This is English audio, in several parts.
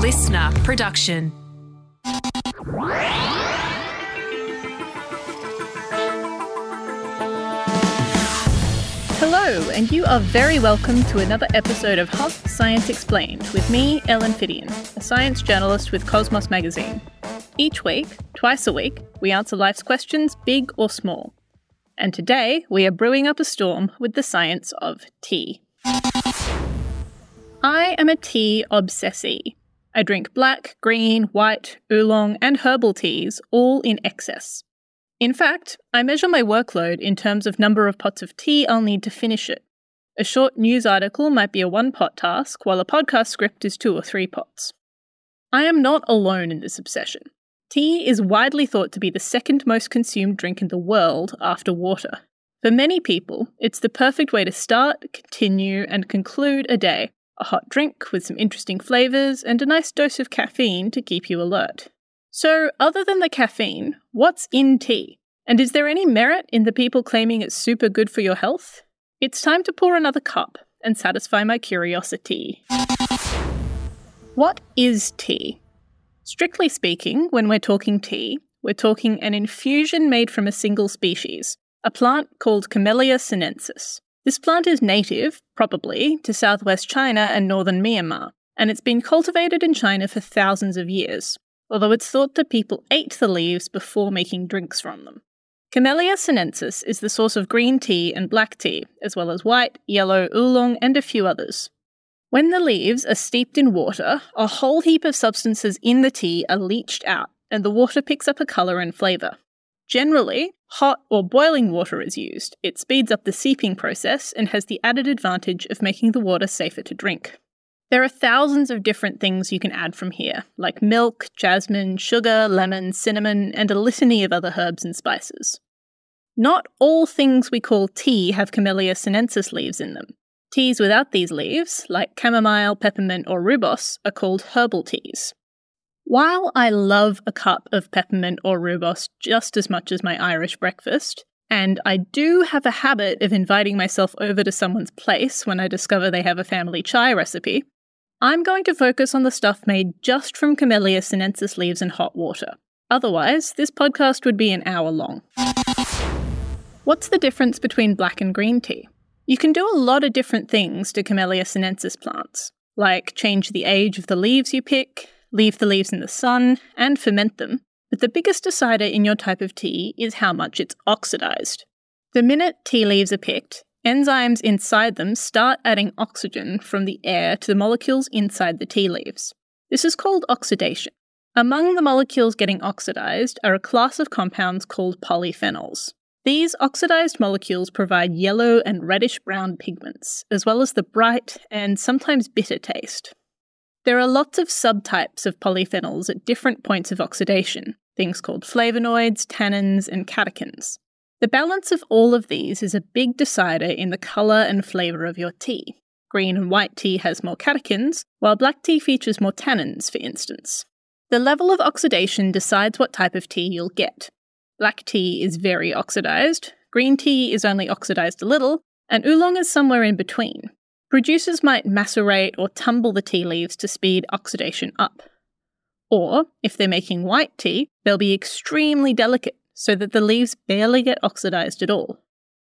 LiSTNR production. Hello, and you are very welcome to another episode of Huh Science Explained with me, Ellen Phiddian, a science journalist with Cosmos Magazine. Each week, twice a week, we answer life's questions, big or small. And today, we are brewing up a storm with the science of tea. I am a tea obsessee. I drink black, green, white, oolong, and herbal teas, all in excess. In fact, I measure my workload in terms of number of pots of tea I'll need to finish it. A short news article might be a one pot task, while a podcast script is two or three pots. I am not alone in this obsession. Tea is widely thought to be the second most consumed drink in the world after water. For many people, it's the perfect way to start, continue, and conclude a day. A hot drink with some interesting flavours and a nice dose of caffeine to keep you alert. So, other than the caffeine, what's in tea? And is there any merit in the people claiming it's super good for your health? It's time to pour another cup and satisfy my curiosity. What is tea? Strictly speaking, when we're talking tea, we're talking an infusion made from a single species, a plant called Camellia sinensis. This plant is native, probably, to southwest China and northern Myanmar, and it's been cultivated in China for thousands of years although it's thought that people ate the leaves before making drinks from them. Camellia sinensis is the source of green tea and black tea, as well as white, yellow, oolong, and a few others. When the leaves are steeped in water, a whole heap of substances in the tea are leached out, and the water picks up a colour and flavour. Generally, hot or boiling water is used. It speeds up the seeping process and has the added advantage of making the water safer to drink. There are thousands of different things you can add from here, like milk, jasmine, sugar, lemon, cinnamon, and a litany of other herbs and spices. Not all things we call tea have Camellia sinensis leaves in them. Teas without these leaves, like chamomile, peppermint, or rooibos, are called herbal teas. While I love a cup of peppermint or rooibos just as much as my Irish breakfast, and I do have a habit of inviting myself over to someone's place when I discover they have a family chai recipe, I'm going to focus on the stuff made just from Camellia sinensis leaves and hot water. Otherwise, this podcast would be an hour long. What's the difference between black and green tea? You can do a lot of different things to Camellia sinensis plants, like change the age of the leaves you pick, leave the leaves in the sun, and ferment them. But the biggest decider in your type of tea is how much it's oxidized. The minute tea leaves are picked, Enzymes inside them start adding oxygen from the air to the molecules inside the tea leaves. This is called oxidation. Among the molecules getting oxidized are a class of compounds called polyphenols. These oxidized molecules provide yellow and reddish brown pigments, as well as the bright and sometimes bitter taste. There are lots of subtypes of polyphenols at different points of oxidation, things called flavonoids, tannins, and catechins. The balance of all of these is a big decider in the colour and flavour of your tea. Green and white tea has more catechins, while black tea features more tannins, for instance. The level of oxidation decides what type of tea you'll get. Black tea is very oxidized, green tea is only oxidized a little, and oolong is somewhere in between. Producers might macerate or tumble the tea leaves to speed oxidation up. Or, if they're making white tea, they'll be extremely delicate so that the leaves barely get oxidized at all.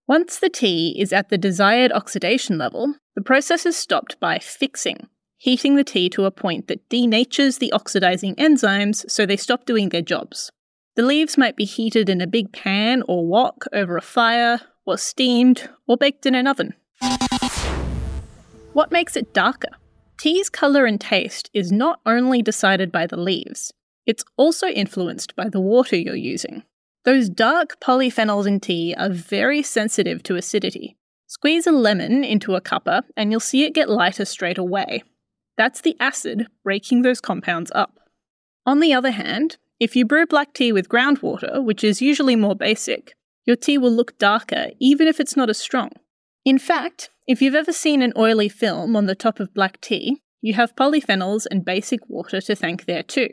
Once the tea is at the desired oxidation level, the process is stopped by fixing, heating the tea to a point that denatures the oxidizing enzymes so they stop doing their jobs. The leaves might be heated in a big pan or wok over a fire, or steamed, or baked in an oven. What makes it darker? Tea's colour and taste is not only decided by the leaves, it's also influenced by the water you're using. Those dark polyphenols in tea are very sensitive to acidity. Squeeze a lemon into a cuppa and you'll see it get lighter straight away. That's the acid breaking those compounds up. On the other hand, if you brew black tea with groundwater, which is usually more basic, your tea will look darker even if it's not as strong. In fact, if you've ever seen an oily film on the top of black tea, you have polyphenols and basic water to thank there too.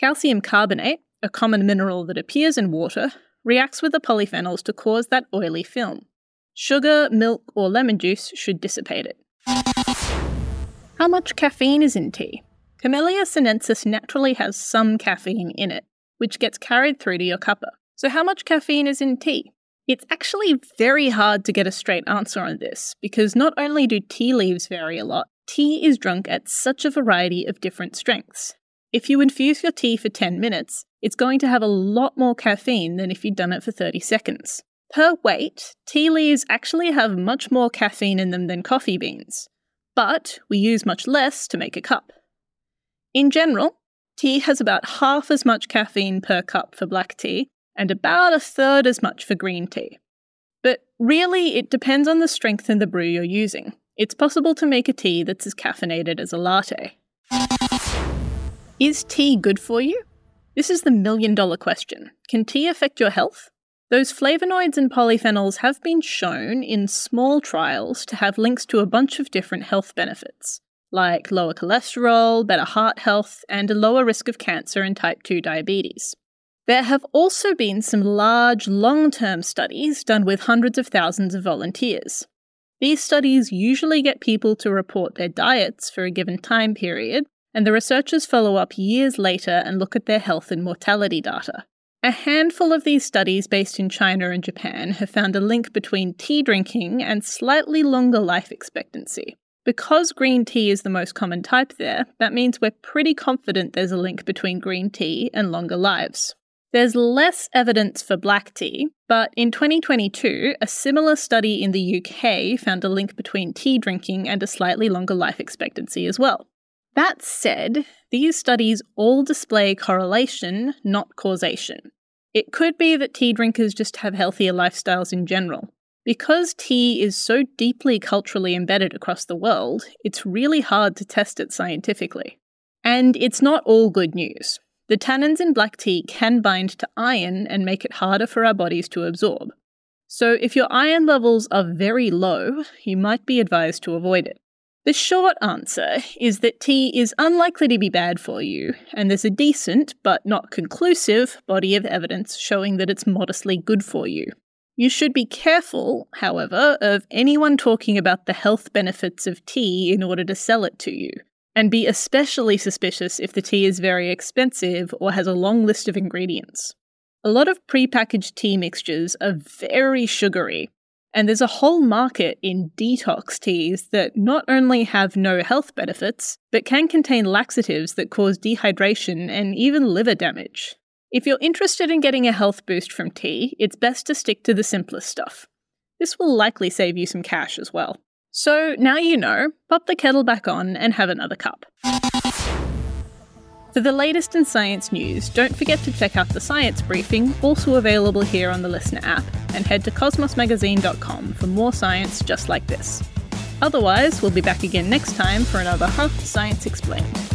Calcium carbonate, a common mineral that appears in water, reacts with the polyphenols to cause that oily film. Sugar, milk, or lemon juice should dissipate it. How much caffeine is in tea? Camellia sinensis naturally has some caffeine in it, which gets carried through to your cuppa. So, how much caffeine is in tea? It's actually very hard to get a straight answer on this because not only do tea leaves vary a lot, tea is drunk at such a variety of different strengths. If you infuse your tea for 10 minutes, it's going to have a lot more caffeine than if you'd done it for 30 seconds. Per weight, tea leaves actually have much more caffeine in them than coffee beans, but we use much less to make a cup. In general, tea has about half as much caffeine per cup for black tea and about a third as much for green tea. But really, it depends on the strength in the brew you're using. It's possible to make a tea that's as caffeinated as a latte. Is tea good for you? This is the million dollar question. Can tea affect your health? Those flavonoids and polyphenols have been shown in small trials to have links to a bunch of different health benefits, like lower cholesterol, better heart health, and a lower risk of cancer and type 2 diabetes. There have also been some large long term studies done with hundreds of thousands of volunteers. These studies usually get people to report their diets for a given time period, and the researchers follow up years later and look at their health and mortality data. A handful of these studies based in China and Japan have found a link between tea drinking and slightly longer life expectancy. Because green tea is the most common type there, that means we're pretty confident there's a link between green tea and longer lives. There's less evidence for black tea, but in 2022, a similar study in the UK found a link between tea drinking and a slightly longer life expectancy as well. That said, these studies all display correlation, not causation. It could be that tea drinkers just have healthier lifestyles in general. Because tea is so deeply culturally embedded across the world, it's really hard to test it scientifically. And it's not all good news. The tannins in black tea can bind to iron and make it harder for our bodies to absorb. So, if your iron levels are very low, you might be advised to avoid it. The short answer is that tea is unlikely to be bad for you, and there's a decent, but not conclusive, body of evidence showing that it's modestly good for you. You should be careful, however, of anyone talking about the health benefits of tea in order to sell it to you and be especially suspicious if the tea is very expensive or has a long list of ingredients. A lot of prepackaged tea mixtures are very sugary, and there's a whole market in detox teas that not only have no health benefits, but can contain laxatives that cause dehydration and even liver damage. If you're interested in getting a health boost from tea, it's best to stick to the simplest stuff. This will likely save you some cash as well. So now you know, pop the kettle back on and have another cup. For the latest in science news, don't forget to check out the science briefing, also available here on the LiSTNR app, and head to cosmosmagazine.com for more science just like this. Otherwise, we'll be back again next time for another Huh Science Explained.